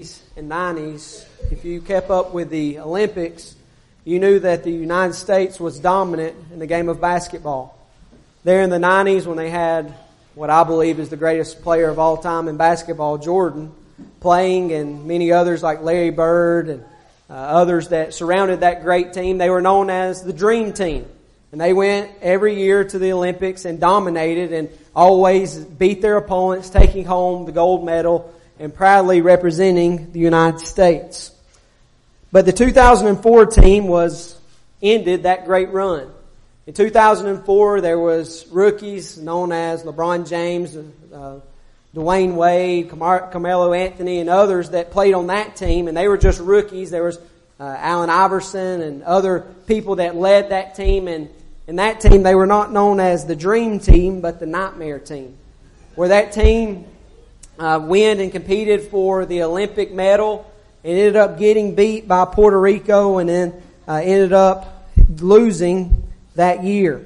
80s and 90s, if you kept up with the Olympics, you knew that the United States was dominant in the game of basketball. There in the 90s when they had what I believe is the greatest player of all time in basketball, Jordan, playing and many others like Larry Bird and uh, others that surrounded that great team, they were known as the Dream Team. And they went every year to the Olympics and dominated and always beat their opponents, taking home the gold medal and proudly representing the United States. But the 2004 team was ended that great run. In 2004, there was rookies known as LeBron James, uh, Dwyane Wade, Carmelo Anthony, and others that played on that team, and they were just rookies. There was uh, Allen Iverson and other people that led that team, and in that team, they were not known as the Dream Team, but the Nightmare Team, where that team uh, went and competed for the Olympic medal and ended up getting beat by Puerto Rico, and then uh, ended up losing that year.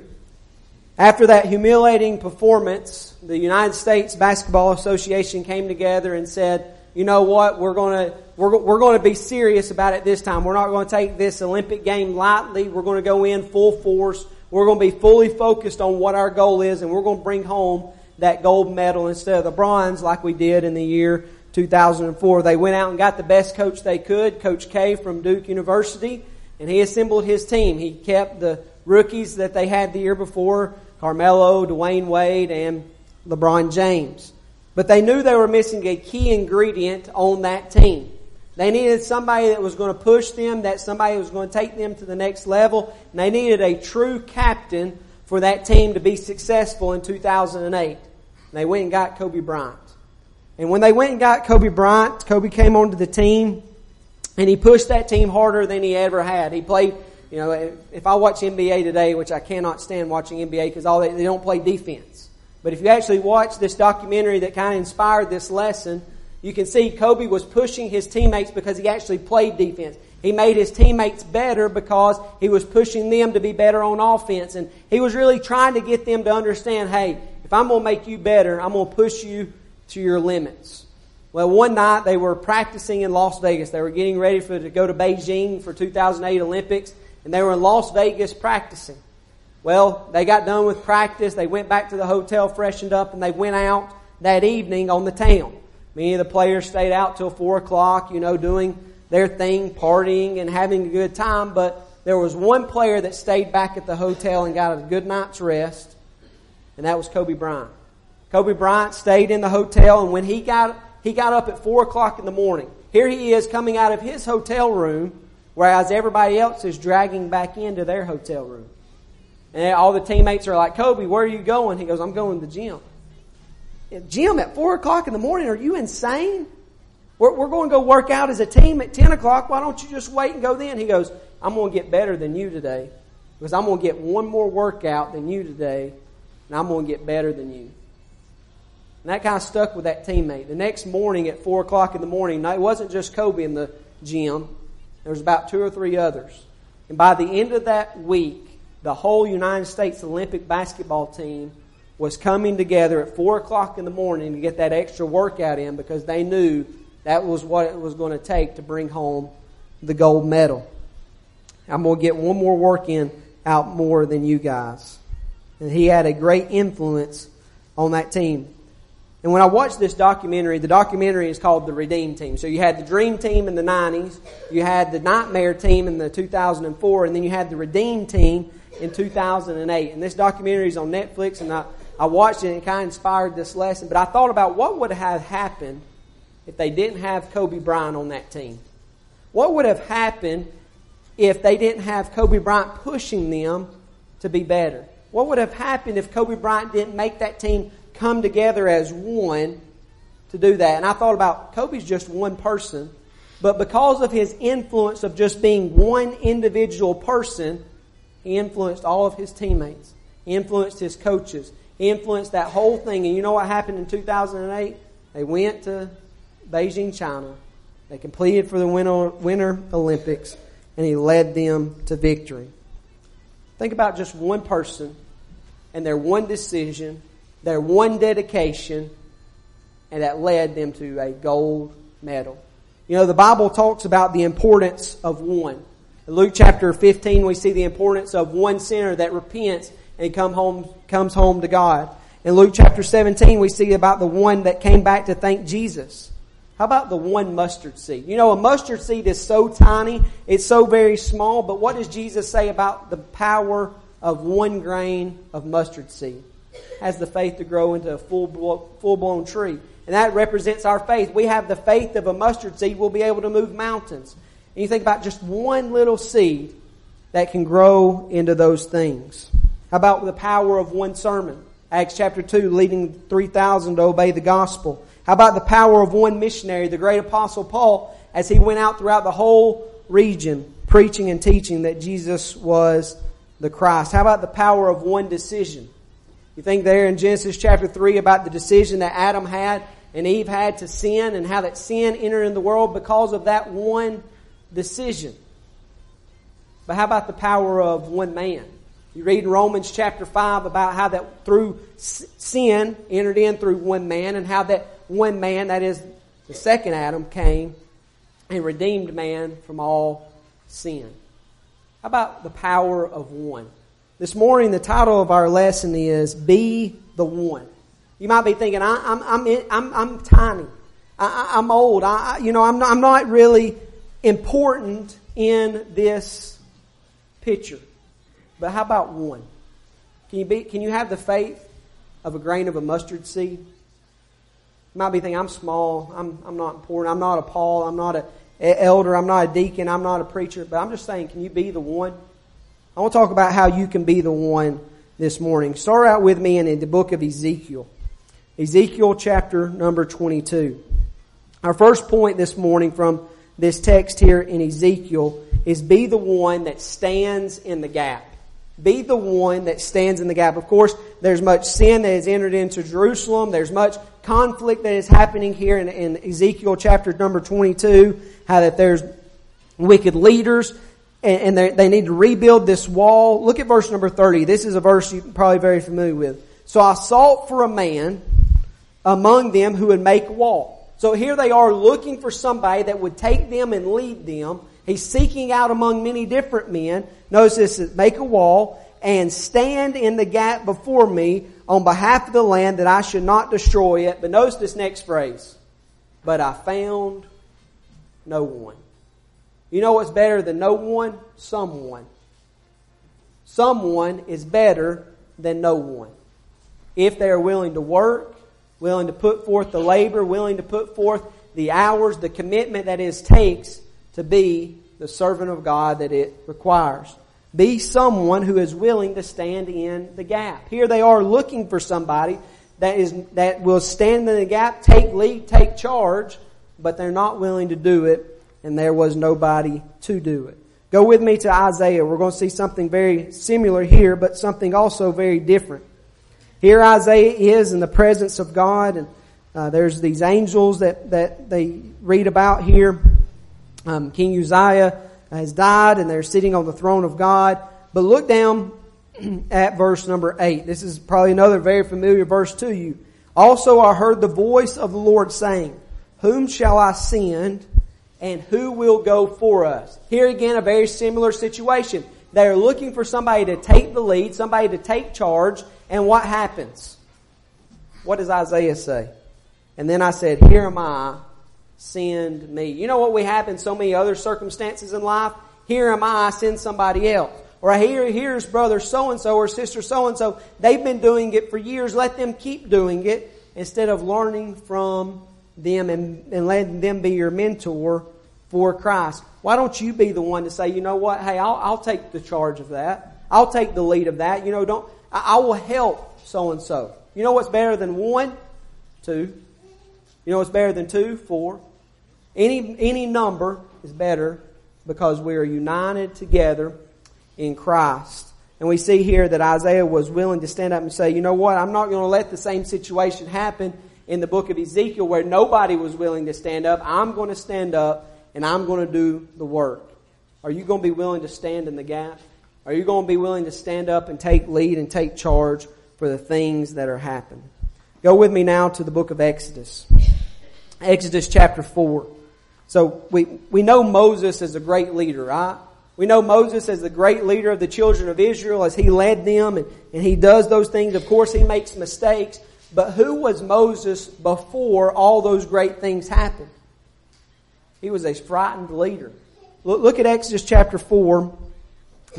After that humiliating performance, the United States Basketball Association came together and said, you know what, we're going to we're, we're going to be serious about it this time. We're not going to take this Olympic game lightly. We're going to go in full force. We're going to be fully focused on what our goal is, and we're going to bring home that gold medal instead of the bronze like we did in the year 2004. They went out and got the best coach they could, Coach K from Duke University, and he assembled his team. He kept the rookies that they had the year before, Carmelo, Dwyane Wade, and LeBron James. But they knew they were missing a key ingredient on that team. They needed somebody that was going to push them, that somebody was going to take them to the next level, and they needed a true captain for that team to be successful in 2008. And they went and got Kobe Bryant. And when they went and got Kobe Bryant, Kobe came onto the team, and he pushed that team harder than he ever had. He played you know, if I watch NBA today, which I cannot stand watching NBA because all they, they don't play defense. But if you actually watch this documentary that kind of inspired this lesson, you can see Kobe was pushing his teammates because he actually played defense. He made his teammates better because he was pushing them to be better on offense. And he was really trying to get them to understand, hey, if I'm going to make you better, I'm going to push you to your limits. Well, one night they were practicing in Las Vegas. They were getting ready for to go to Beijing for 2008 Olympics and they were in Las Vegas practicing. Well, they got done with practice. They went back to the hotel, freshened up, and they went out that evening on the town. Many of the players stayed out till four o'clock, you know, doing their thing, partying and having a good time. But there was one player that stayed back at the hotel and got a good night's rest, and that was Kobe Bryant. Kobe Bryant stayed in the hotel, and when he got he got up at four o'clock in the morning. Here he is coming out of his hotel room Whereas everybody else is dragging back into their hotel room. And all the teammates are like, Kobe, where are you going? He goes, I'm going to the gym. Gym at 4 o'clock in the morning? Are you insane? We're, we're going to go work out as a team at 10 o'clock. Why don't you just wait and go then? He goes, I'm going to get better than you today. Because I'm going to get one more workout than you today. And I'm going to get better than you. And that kind of stuck with that teammate. The next morning at 4 o'clock in the morning, it wasn't just Kobe in the gym. There was about two or three others. And by the end of that week, the whole United States Olympic basketball team was coming together at four o'clock in the morning to get that extra workout in because they knew that was what it was going to take to bring home the gold medal. I'm going to get one more work in out more than you guys. And he had a great influence on that team. And when I watched this documentary, the documentary is called The Redeem Team. So you had the Dream Team in the 90s, you had the Nightmare Team in the 2004, and then you had the Redeem Team in 2008. And this documentary is on Netflix, and I, I watched it and it kind of inspired this lesson. But I thought about what would have happened if they didn't have Kobe Bryant on that team. What would have happened if they didn't have Kobe Bryant pushing them to be better? What would have happened if Kobe Bryant didn't make that team come together as one to do that. And I thought about Kobe's just one person, but because of his influence of just being one individual person, he influenced all of his teammates. He influenced his coaches. He influenced that whole thing. And you know what happened in 2008? They went to Beijing, China. They completed for the Winter, Winter Olympics, and he led them to victory. Think about just one person and their one decision their one dedication, and that led them to a gold medal. You know, the Bible talks about the importance of one. In Luke chapter 15, we see the importance of one sinner that repents and come home, comes home to God. In Luke chapter 17, we see about the one that came back to thank Jesus. How about the one mustard seed? You know, a mustard seed is so tiny, it's so very small, but what does Jesus say about the power of one grain of mustard seed? Has the faith to grow into a full, blown tree. And that represents our faith. We have the faith of a mustard seed, we'll be able to move mountains. And you think about just one little seed that can grow into those things. How about the power of one sermon? Acts chapter 2, leading 3,000 to obey the gospel. How about the power of one missionary, the great apostle Paul, as he went out throughout the whole region preaching and teaching that Jesus was the Christ? How about the power of one decision? You think there in Genesis chapter 3 about the decision that Adam had and Eve had to sin and how that sin entered in the world because of that one decision. But how about the power of one man? You read in Romans chapter 5 about how that through sin entered in through one man and how that one man, that is the second Adam, came and redeemed man from all sin. How about the power of one? This morning, the title of our lesson is Be the One. You might be thinking, I, am I'm, I'm, I'm, I'm tiny. I, am old. I, you know, I'm not, I'm not really important in this picture. But how about one? Can you be, can you have the faith of a grain of a mustard seed? You might be thinking, I'm small, I'm, I'm not important, I'm not a Paul, I'm not an elder, I'm not a deacon, I'm not a preacher, but I'm just saying, can you be the one? I want to talk about how you can be the one this morning. Start out with me in, in the book of Ezekiel. Ezekiel chapter number 22. Our first point this morning from this text here in Ezekiel is be the one that stands in the gap. Be the one that stands in the gap. Of course, there's much sin that has entered into Jerusalem. There's much conflict that is happening here in, in Ezekiel chapter number 22. How that there's wicked leaders and, and they need to rebuild this wall. Look at verse number 30. This is a verse you're probably very familiar with. So I sought for a man among them who would make a wall. So here they are looking for somebody that would take them and lead them He's seeking out among many different men. Notice this, make a wall and stand in the gap before me on behalf of the land that I should not destroy it. But notice this next phrase. But I found no one. You know what's better than no one? Someone. Someone is better than no one. If they are willing to work, willing to put forth the labor, willing to put forth the hours, the commitment that it takes to be the servant of God that it requires. Be someone who is willing to stand in the gap. Here they are looking for somebody that is, that will stand in the gap, take lead, take charge, but they're not willing to do it, and there was nobody to do it. Go with me to Isaiah. We're going to see something very similar here, but something also very different. Here Isaiah is in the presence of God, and uh, there's these angels that, that they read about here. Um, King Uzziah has died and they're sitting on the throne of God. But look down at verse number 8. This is probably another very familiar verse to you. Also I heard the voice of the Lord saying, Whom shall I send and who will go for us? Here again, a very similar situation. They are looking for somebody to take the lead, somebody to take charge, and what happens? What does Isaiah say? And then I said, Here am I, send me. You know what we have in so many other circumstances in life? Here am I, send somebody else. Or here, here's brother so and so or sister so and so. They've been doing it for years. Let them keep doing it instead of learning from them and, and letting them be your mentor for Christ. Why don't you be the one to say, you know what? Hey, I'll, I'll take the charge of that. I'll take the lead of that. You know, don't, I, I will help so and so. You know what's better than one? Two. You know it's better than two? Four. Any, any number is better because we are united together in Christ. And we see here that Isaiah was willing to stand up and say, you know what, I'm not going to let the same situation happen in the book of Ezekiel where nobody was willing to stand up. I'm going to stand up and I'm going to do the work. Are you going to be willing to stand in the gap? Are you going to be willing to stand up and take lead and take charge for the things that are happening? Go with me now to the book of Exodus. Exodus chapter 4. So we, we know Moses as a great leader, right? We know Moses as the great leader of the children of Israel as he led them and, and he does those things. Of course, he makes mistakes. But who was Moses before all those great things happened? He was a frightened leader. Look, look at Exodus chapter 4,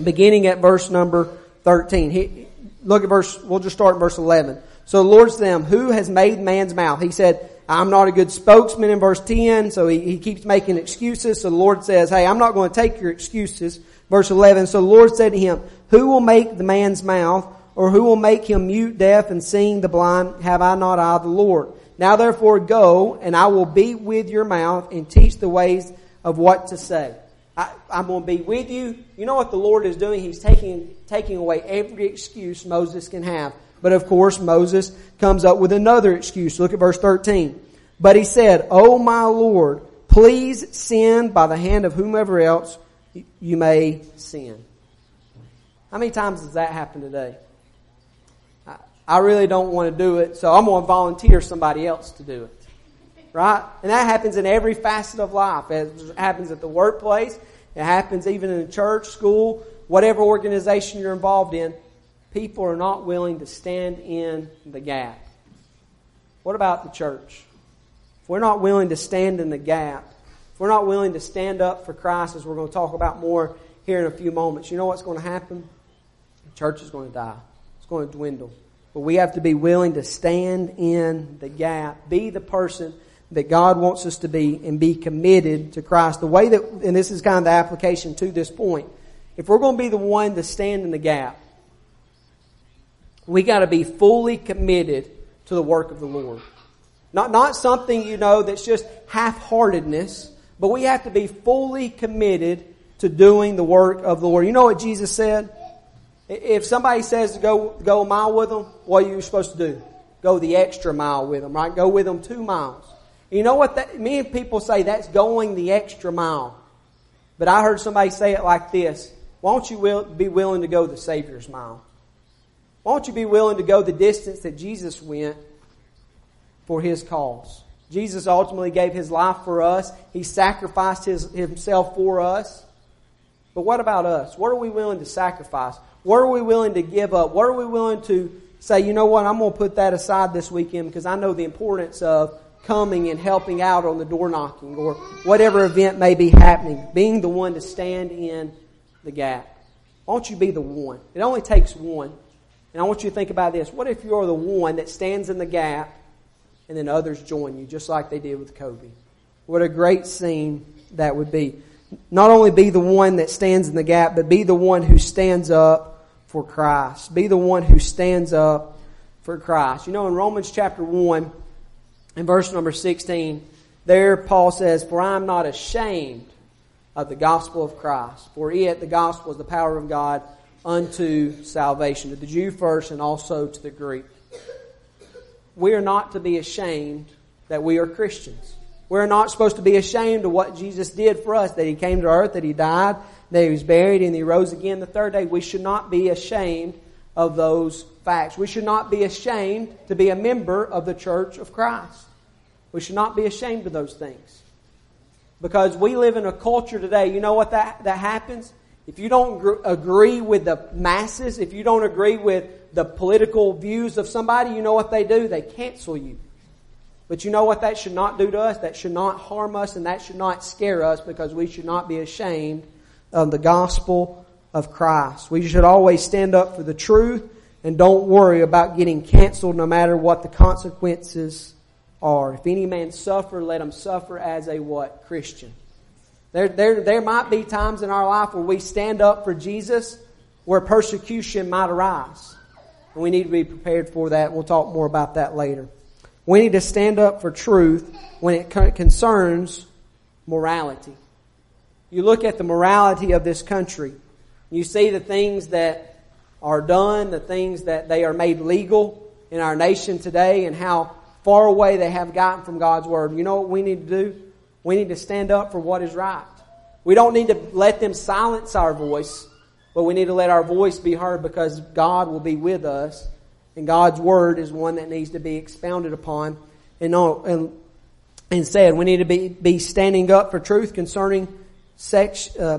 beginning at verse number 13. He, look at verse, we'll just start in verse 11. So the Lord said to them, who has made man's mouth? He said, I'm not a good spokesman in verse 10, so he, he keeps making excuses. So the Lord says, hey, I'm not going to take your excuses. Verse 11, so the Lord said to him, who will make the man's mouth, or who will make him mute, deaf, and seeing the blind? Have I not I the Lord? Now therefore go, and I will be with your mouth, and teach the ways of what to say. I, am going to be with you. You know what the Lord is doing? He's taking, taking away every excuse Moses can have. But of course, Moses comes up with another excuse. Look at verse 13. But he said, Oh my Lord, please send by the hand of whomever else you may send. How many times does that happen today? I, I really don't want to do it, so I'm going to volunteer somebody else to do it. Right? And that happens in every facet of life. It happens at the workplace. It happens even in the church, school, whatever organization you're involved in people are not willing to stand in the gap. What about the church? If we're not willing to stand in the gap, if we're not willing to stand up for Christ, as we're going to talk about more here in a few moments, you know what's going to happen? The church is going to die. It's going to dwindle. But we have to be willing to stand in the gap, be the person that God wants us to be, and be committed to Christ. The way that, and this is kind of the application to this point, if we're going to be the one to stand in the gap, we got to be fully committed to the work of the Lord. Not, not something, you know, that's just half-heartedness, but we have to be fully committed to doing the work of the Lord. You know what Jesus said? If somebody says to go, go a mile with them, what are you supposed to do? Go the extra mile with them, right? Go with them two miles. You know what that, many people say that's going the extra mile. But I heard somebody say it like this. Why don't you will, be willing to go the Savior's mile? Why don't you be willing to go the distance that Jesus went for his cause? Jesus ultimately gave his life for us. He sacrificed his, himself for us. But what about us? What are we willing to sacrifice? What are we willing to give up? What are we willing to say, you know what, I'm going to put that aside this weekend because I know the importance of coming and helping out on the door knocking or whatever event may be happening, being the one to stand in the gap. Why don't you be the one? It only takes one. And I want you to think about this. What if you're the one that stands in the gap and then others join you, just like they did with Kobe? What a great scene that would be. Not only be the one that stands in the gap, but be the one who stands up for Christ. Be the one who stands up for Christ. You know, in Romans chapter 1, in verse number 16, there Paul says, For I am not ashamed of the gospel of Christ, for it, the gospel, is the power of God unto salvation, to the Jew first and also to the Greek. We are not to be ashamed that we are Christians. We're not supposed to be ashamed of what Jesus did for us, that He came to earth, that He died, that He was buried, and He rose again the third day. We should not be ashamed of those facts. We should not be ashamed to be a member of the church of Christ. We should not be ashamed of those things. Because we live in a culture today, you know what that, that happens? If you don't gr- agree with the masses, if you don't agree with the political views of somebody, you know what they do? They cancel you. But you know what that should not do to us? That should not harm us and that should not scare us because we should not be ashamed of the gospel of Christ. We should always stand up for the truth and don't worry about getting canceled no matter what the consequences are. If any man suffer, let him suffer as a what? Christian. There, there, there might be times in our life where we stand up for Jesus where persecution might arise. And we need to be prepared for that. We'll talk more about that later. We need to stand up for truth when it concerns morality. You look at the morality of this country. You see the things that are done, the things that they are made legal in our nation today, and how far away they have gotten from God's Word. You know what we need to do? We need to stand up for what is right. We don't need to let them silence our voice, but we need to let our voice be heard because God will be with us. And God's word is one that needs to be expounded upon. And, and and said we need to be, be standing up for truth concerning sex, uh,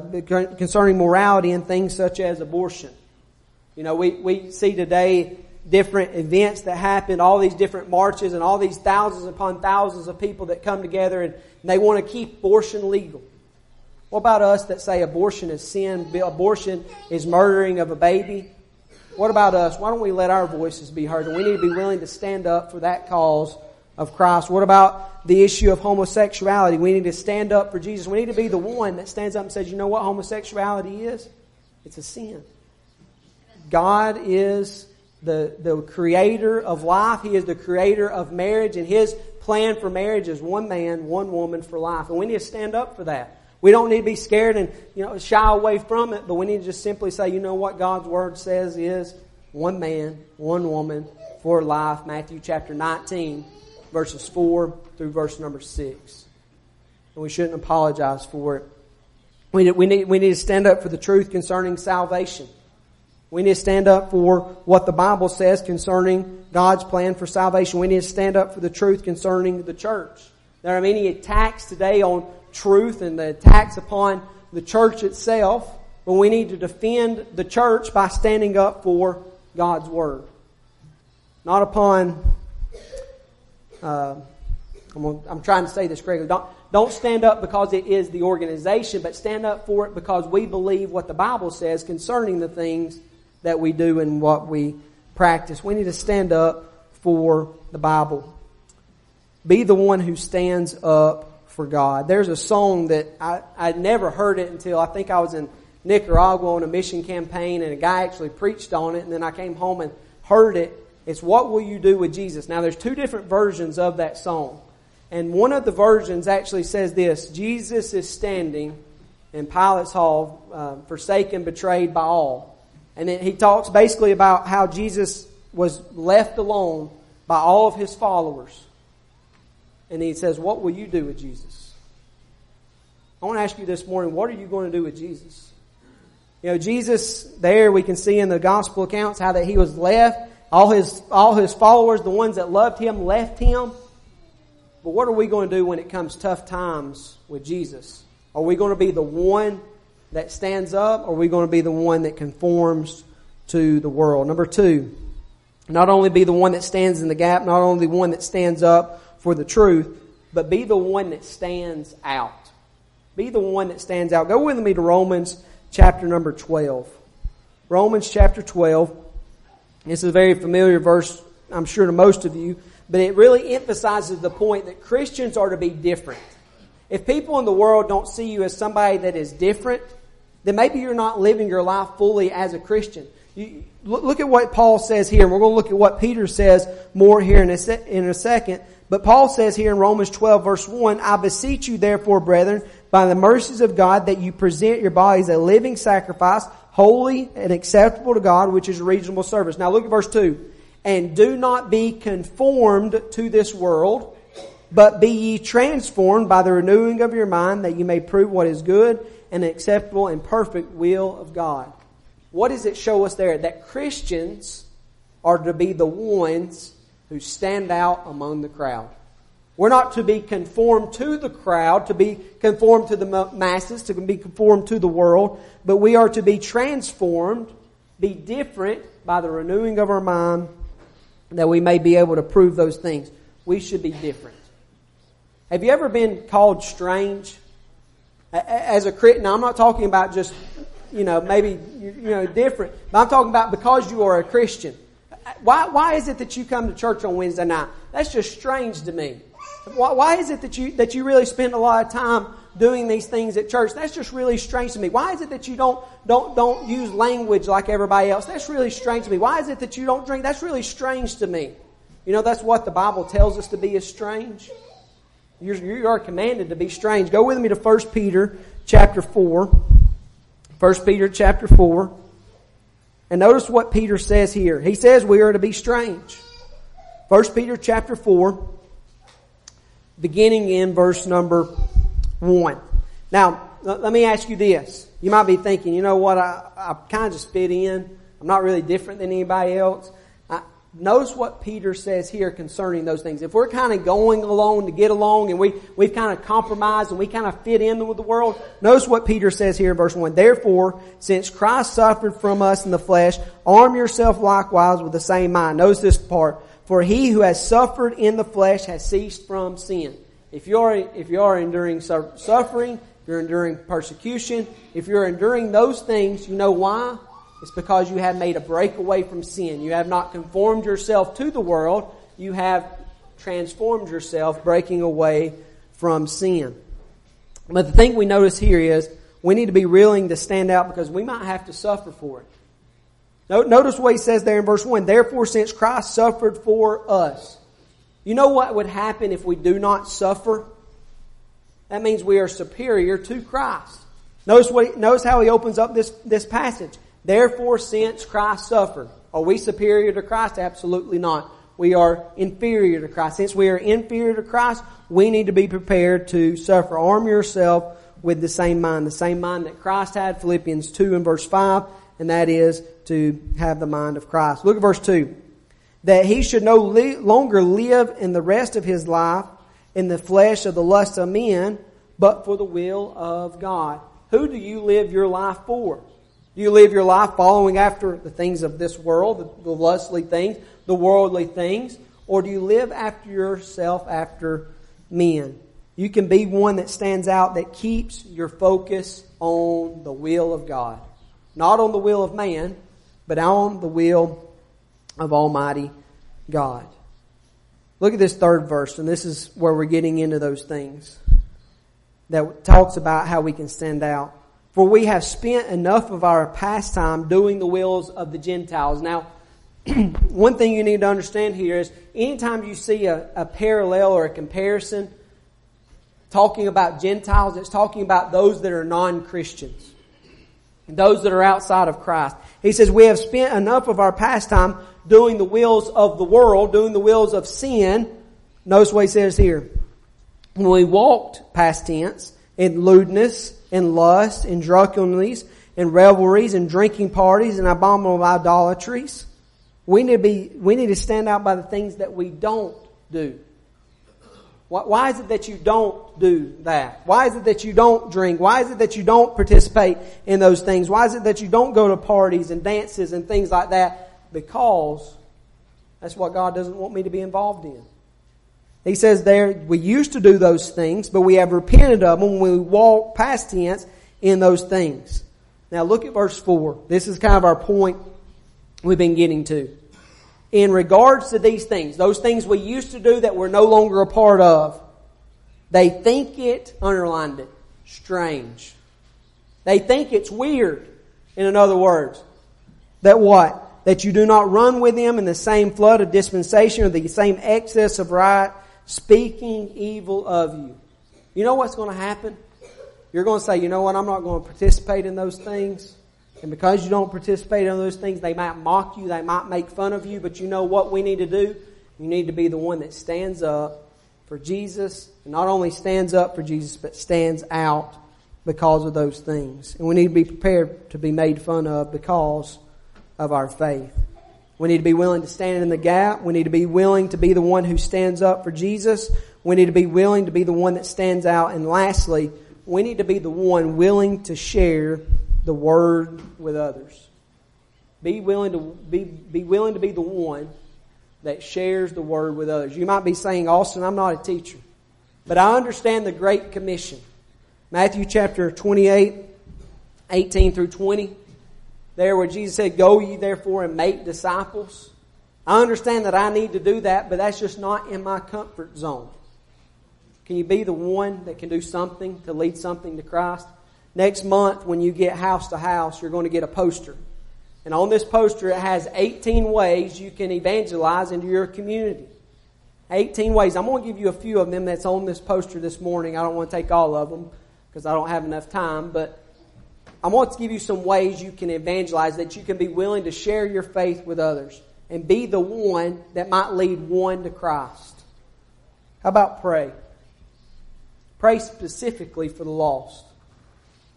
concerning morality and things such as abortion. You know, we, we see today different events that happen, all these different marches and all these thousands upon thousands of people that come together and, they want to keep abortion legal. What about us that say abortion is sin, abortion is murdering of a baby? What about us? Why don't we let our voices be heard? And we need to be willing to stand up for that cause of Christ. What about the issue of homosexuality? We need to stand up for Jesus. We need to be the one that stands up and says, you know what homosexuality is? It's a sin. God is the, the creator of life. He is the creator of marriage and His plan for marriage is one man, one woman for life. And we need to stand up for that. We don't need to be scared and, you know, shy away from it, but we need to just simply say, you know what God's Word says is one man, one woman for life. Matthew chapter 19, verses 4 through verse number 6. And we shouldn't apologize for it. We we need, we need to stand up for the truth concerning salvation. We need to stand up for what the Bible says concerning God's plan for salvation. We need to stand up for the truth concerning the church. There are many attacks today on truth and the attacks upon the church itself, but we need to defend the church by standing up for God's Word. Not upon, uh, I'm, I'm trying to say this correctly. Don't, don't stand up because it is the organization, but stand up for it because we believe what the Bible says concerning the things that we do and what we practice. We need to stand up for the Bible. Be the one who stands up for God. There's a song that I, I'd never heard it until I think I was in Nicaragua on a mission campaign and a guy actually preached on it and then I came home and heard it. It's What Will You Do with Jesus? Now there's two different versions of that song. And one of the versions actually says this, Jesus is standing in Pilate's hall, uh, forsaken, betrayed by all. And then he talks basically about how Jesus was left alone by all of his followers. And he says, What will you do with Jesus? I want to ask you this morning, what are you going to do with Jesus? You know, Jesus, there we can see in the gospel accounts how that he was left. All his, all his followers, the ones that loved him, left him. But what are we going to do when it comes tough times with Jesus? Are we going to be the one that stands up or are we going to be the one that conforms to the world? Number two, not only be the one that stands in the gap, not only the one that stands up for the truth, but be the one that stands out. Be the one that stands out. Go with me to Romans chapter number 12. Romans chapter 12. This is a very familiar verse, I'm sure, to most of you, but it really emphasizes the point that Christians are to be different. If people in the world don't see you as somebody that is different, then maybe you're not living your life fully as a Christian. You, look at what Paul says here, and we're going to look at what Peter says more here in a, in a second. But Paul says here in Romans 12 verse 1, I beseech you therefore, brethren, by the mercies of God, that you present your bodies a living sacrifice, holy and acceptable to God, which is a reasonable service. Now look at verse 2. And do not be conformed to this world, but be ye transformed by the renewing of your mind, that you may prove what is good and acceptable and perfect will of God. What does it show us there? That Christians are to be the ones who stand out among the crowd. We're not to be conformed to the crowd, to be conformed to the masses, to be conformed to the world, but we are to be transformed, be different by the renewing of our mind, that we may be able to prove those things. We should be different. Have you ever been called strange? As a Christian, now I'm not talking about just, you know, maybe, you know, different, but I'm talking about because you are a Christian. Why, why is it that you come to church on Wednesday night? That's just strange to me. Why, why is it that you, that you really spend a lot of time doing these things at church? That's just really strange to me. Why is it that you don't, don't, don't use language like everybody else? That's really strange to me. Why is it that you don't drink? That's really strange to me. You know, that's what the Bible tells us to be is strange. You're, you are commanded to be strange. Go with me to 1 Peter chapter 4. 1 Peter chapter 4. And notice what Peter says here. He says we are to be strange. 1 Peter chapter 4, beginning in verse number 1. Now, let me ask you this. You might be thinking, you know what, I, I kind of just fit in. I'm not really different than anybody else. Notice what Peter says here concerning those things. If we're kind of going along to get along and we, we've kind of compromised and we kind of fit in with the world, notice what Peter says here in verse 1. Therefore, since Christ suffered from us in the flesh, arm yourself likewise with the same mind. Notice this part. For he who has suffered in the flesh has ceased from sin. If you're, if you are enduring suffering, if you're enduring persecution, if you're enduring those things, you know why? It's because you have made a breakaway from sin. You have not conformed yourself to the world. You have transformed yourself, breaking away from sin. But the thing we notice here is we need to be willing to stand out because we might have to suffer for it. Notice what he says there in verse 1. Therefore, since Christ suffered for us. You know what would happen if we do not suffer? That means we are superior to Christ. Notice, what, notice how he opens up this, this passage. Therefore, since Christ suffered, are we superior to Christ? Absolutely not. We are inferior to Christ. Since we are inferior to Christ, we need to be prepared to suffer. Arm yourself with the same mind, the same mind that Christ had, Philippians 2 and verse 5, and that is to have the mind of Christ. Look at verse 2. That he should no longer live in the rest of his life in the flesh of the lust of men, but for the will of God. Who do you live your life for? Do you live your life following after the things of this world, the, lustly things, the worldly things? Or do you live after yourself, after men? You can be one that stands out, that keeps your focus on the will of God. Not on the will of man, but on the will of Almighty God. Look at this third verse, and this is where we're getting into those things that talks about how we can stand out. For we have spent enough of our pastime doing the wills of the Gentiles. Now, one thing you need to understand here is anytime you see a, a parallel or a comparison talking about Gentiles, it's talking about those that are non-Christians. Those that are outside of Christ. He says, we have spent enough of our pastime doing the wills of the world, doing the wills of sin. Notice what he says here. When we walked past tense in lewdness and lust and drunkenness and revelries and drinking parties and abominable idolatries. We need to be, we need to stand out by the things that we don't do. Why is it that you don't do that? Why is it that you don't drink? Why is it that you don't participate in those things? Why is it that you don't go to parties and dances and things like that? Because that's what God doesn't want me to be involved in. He says there, we used to do those things, but we have repented of them when we walk past tense in those things. Now look at verse 4. This is kind of our point we've been getting to. In regards to these things, those things we used to do that we're no longer a part of, they think it, underlined it, strange. They think it's weird, in other words. That what? That you do not run with them in the same flood of dispensation or the same excess of right speaking evil of you. You know what's going to happen? You're going to say, you know what, I'm not going to participate in those things. And because you don't participate in those things, they might mock you, they might make fun of you, but you know what we need to do? You need to be the one that stands up for Jesus, and not only stands up for Jesus, but stands out because of those things. And we need to be prepared to be made fun of because of our faith. We need to be willing to stand in the gap. We need to be willing to be the one who stands up for Jesus. We need to be willing to be the one that stands out. And lastly, we need to be the one willing to share the word with others. Be willing to be, be willing to be the one that shares the word with others. You might be saying, Austin, I'm not a teacher. But I understand the Great Commission. Matthew chapter 28, 18 through 20 there where Jesus said, Go ye therefore and make disciples. I understand that I need to do that, but that's just not in my comfort zone. Can you be the one that can do something to lead something to Christ? Next month, when you get house to house, you're going to get a poster. And on this poster, it has 18 ways you can evangelize into your community. 18 ways. I'm going to give you a few of them that's on this poster this morning. I don't want to take all of them because I don't have enough time, but I want to give you some ways you can evangelize that you can be willing to share your faith with others and be the one that might lead one to Christ. How about pray? Pray specifically for the lost.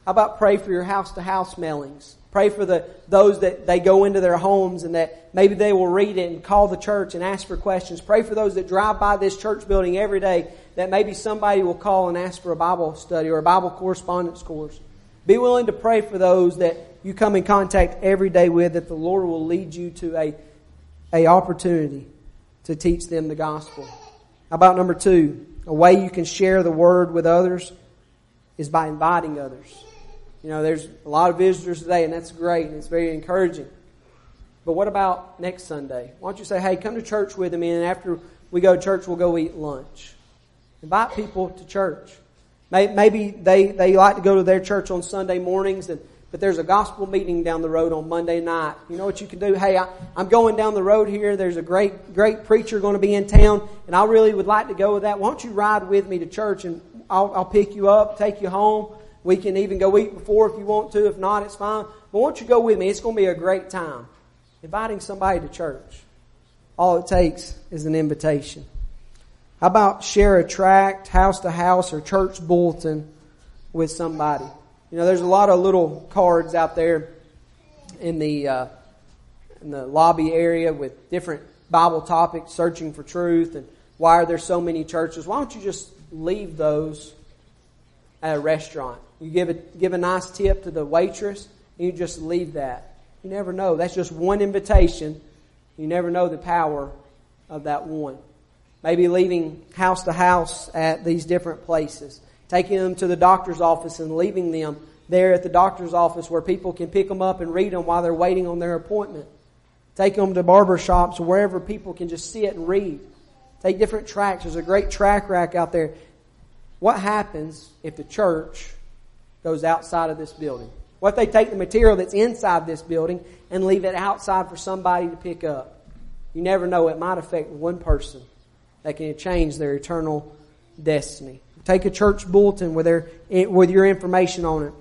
How about pray for your house to house mailings? Pray for the, those that they go into their homes and that maybe they will read it and call the church and ask for questions. Pray for those that drive by this church building every day that maybe somebody will call and ask for a Bible study or a Bible correspondence course. Be willing to pray for those that you come in contact every day with that the Lord will lead you to a, a opportunity to teach them the gospel. How about number two? A way you can share the word with others is by inviting others. You know, there's a lot of visitors today, and that's great, and it's very encouraging. But what about next Sunday? Why don't you say, hey, come to church with me, and after we go to church, we'll go eat lunch. Invite people to church. Maybe they, they like to go to their church on Sunday mornings, and, but there's a gospel meeting down the road on Monday night. You know what you can do? Hey, I, I'm going down the road here. There's a great, great preacher going to be in town, and I really would like to go with that. Why don't you ride with me to church, and I'll, I'll pick you up, take you home. We can even go eat before if you want to. If not, it's fine. But why don't you go with me? It's going to be a great time. Inviting somebody to church. All it takes is an invitation. How about share a tract, house to house, or church bulletin with somebody? You know, there's a lot of little cards out there in the uh, in the lobby area with different Bible topics, searching for truth, and why are there so many churches? Why don't you just leave those at a restaurant? You give a give a nice tip to the waitress, and you just leave that. You never know. That's just one invitation. You never know the power of that one. Maybe leaving house to house at these different places. Taking them to the doctor's office and leaving them there at the doctor's office where people can pick them up and read them while they're waiting on their appointment. Take them to barber shops wherever people can just sit and read. Take different tracks. There's a great track rack out there. What happens if the church goes outside of this building? What if they take the material that's inside this building and leave it outside for somebody to pick up? You never know. It might affect one person that can change their eternal destiny. Take a church bulletin with, their, with your information on it.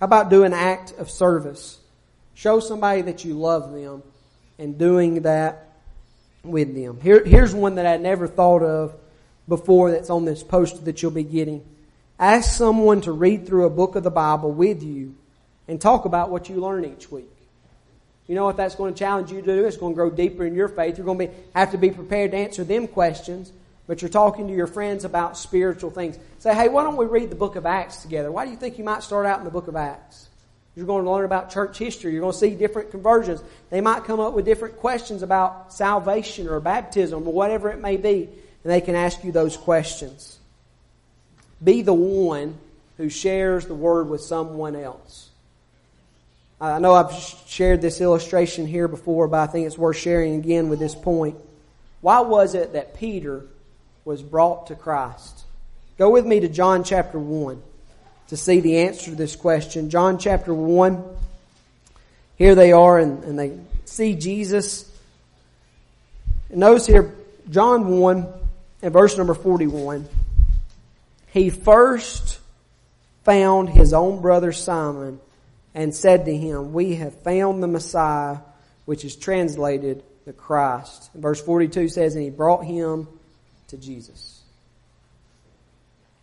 How about do an act of service? Show somebody that you love them and doing that with them. Here, here's one that I never thought of before that's on this poster that you'll be getting. Ask someone to read through a book of the Bible with you and talk about what you learn each week. You know what that's going to challenge you to do? It's going to grow deeper in your faith. You're going to be, have to be prepared to answer them questions, but you're talking to your friends about spiritual things. Say, hey, why don't we read the book of Acts together? Why do you think you might start out in the book of Acts? You're going to learn about church history. You're going to see different conversions. They might come up with different questions about salvation or baptism or whatever it may be, and they can ask you those questions. Be the one who shares the word with someone else. I know I've shared this illustration here before, but I think it's worth sharing again with this point. Why was it that Peter was brought to Christ? Go with me to John chapter 1 to see the answer to this question. John chapter 1. Here they are, and, and they see Jesus. And notice here, John 1 and verse number 41. He first found his own brother Simon and said to him, We have found the Messiah, which is translated the Christ. Verse 42 says, And he brought him to Jesus.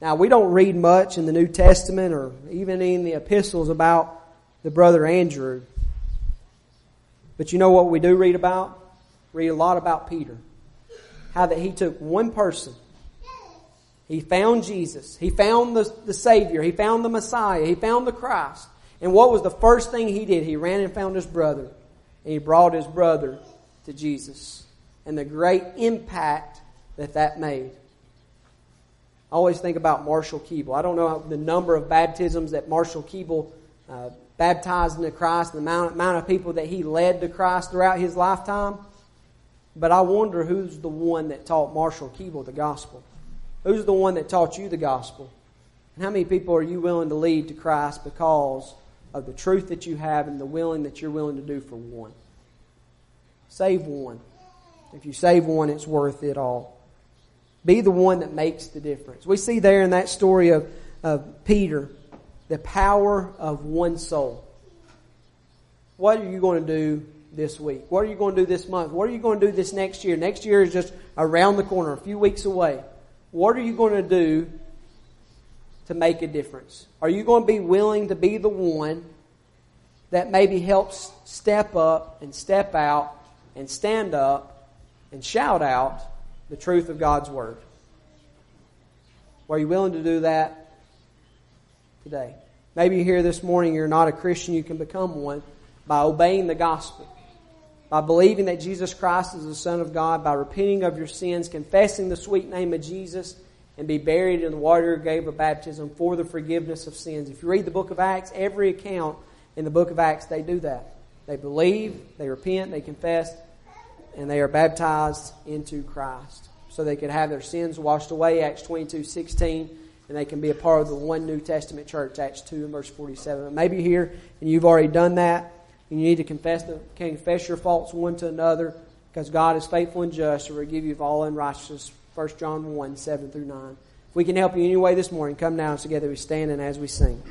Now, we don't read much in the New Testament or even in the epistles about the brother Andrew. But you know what we do read about? Read a lot about Peter. How that he took one person. He found Jesus. He found the, the Savior. He found the Messiah. He found the Christ. And what was the first thing he did? He ran and found his brother. And he brought his brother to Jesus. And the great impact that that made. I always think about Marshall Keeble. I don't know the number of baptisms that Marshall Keeble uh, baptized into Christ, the amount, amount of people that he led to Christ throughout his lifetime. But I wonder who's the one that taught Marshall Keeble the gospel. Who's the one that taught you the gospel? And how many people are you willing to lead to Christ because of the truth that you have and the willing that you're willing to do for one. Save one. If you save one, it's worth it all. Be the one that makes the difference. We see there in that story of, of Peter the power of one soul. What are you going to do this week? What are you going to do this month? What are you going to do this next year? Next year is just around the corner, a few weeks away. What are you going to do to make a difference? Are you going to be willing to be the one that maybe helps step up and step out and stand up and shout out the truth of God's Word? Are you willing to do that today? Maybe you're here this morning, you're not a Christian, you can become one by obeying the gospel, by believing that Jesus Christ is the Son of God, by repenting of your sins, confessing the sweet name of Jesus, and be buried in the water gave a baptism for the forgiveness of sins. If you read the book of Acts, every account in the book of Acts, they do that. They believe, they repent, they confess, and they are baptized into Christ. So they could have their sins washed away, Acts 22, 16, and they can be a part of the one New Testament church, Acts 2 and verse 47. But maybe here, and you've already done that, and you need to confess, the, confess your faults one to another, because God is faithful and just to forgive you of all unrighteousness 1 John 1, 7 through 9. If we can help you in any way this morning, come now together we stand and as we sing.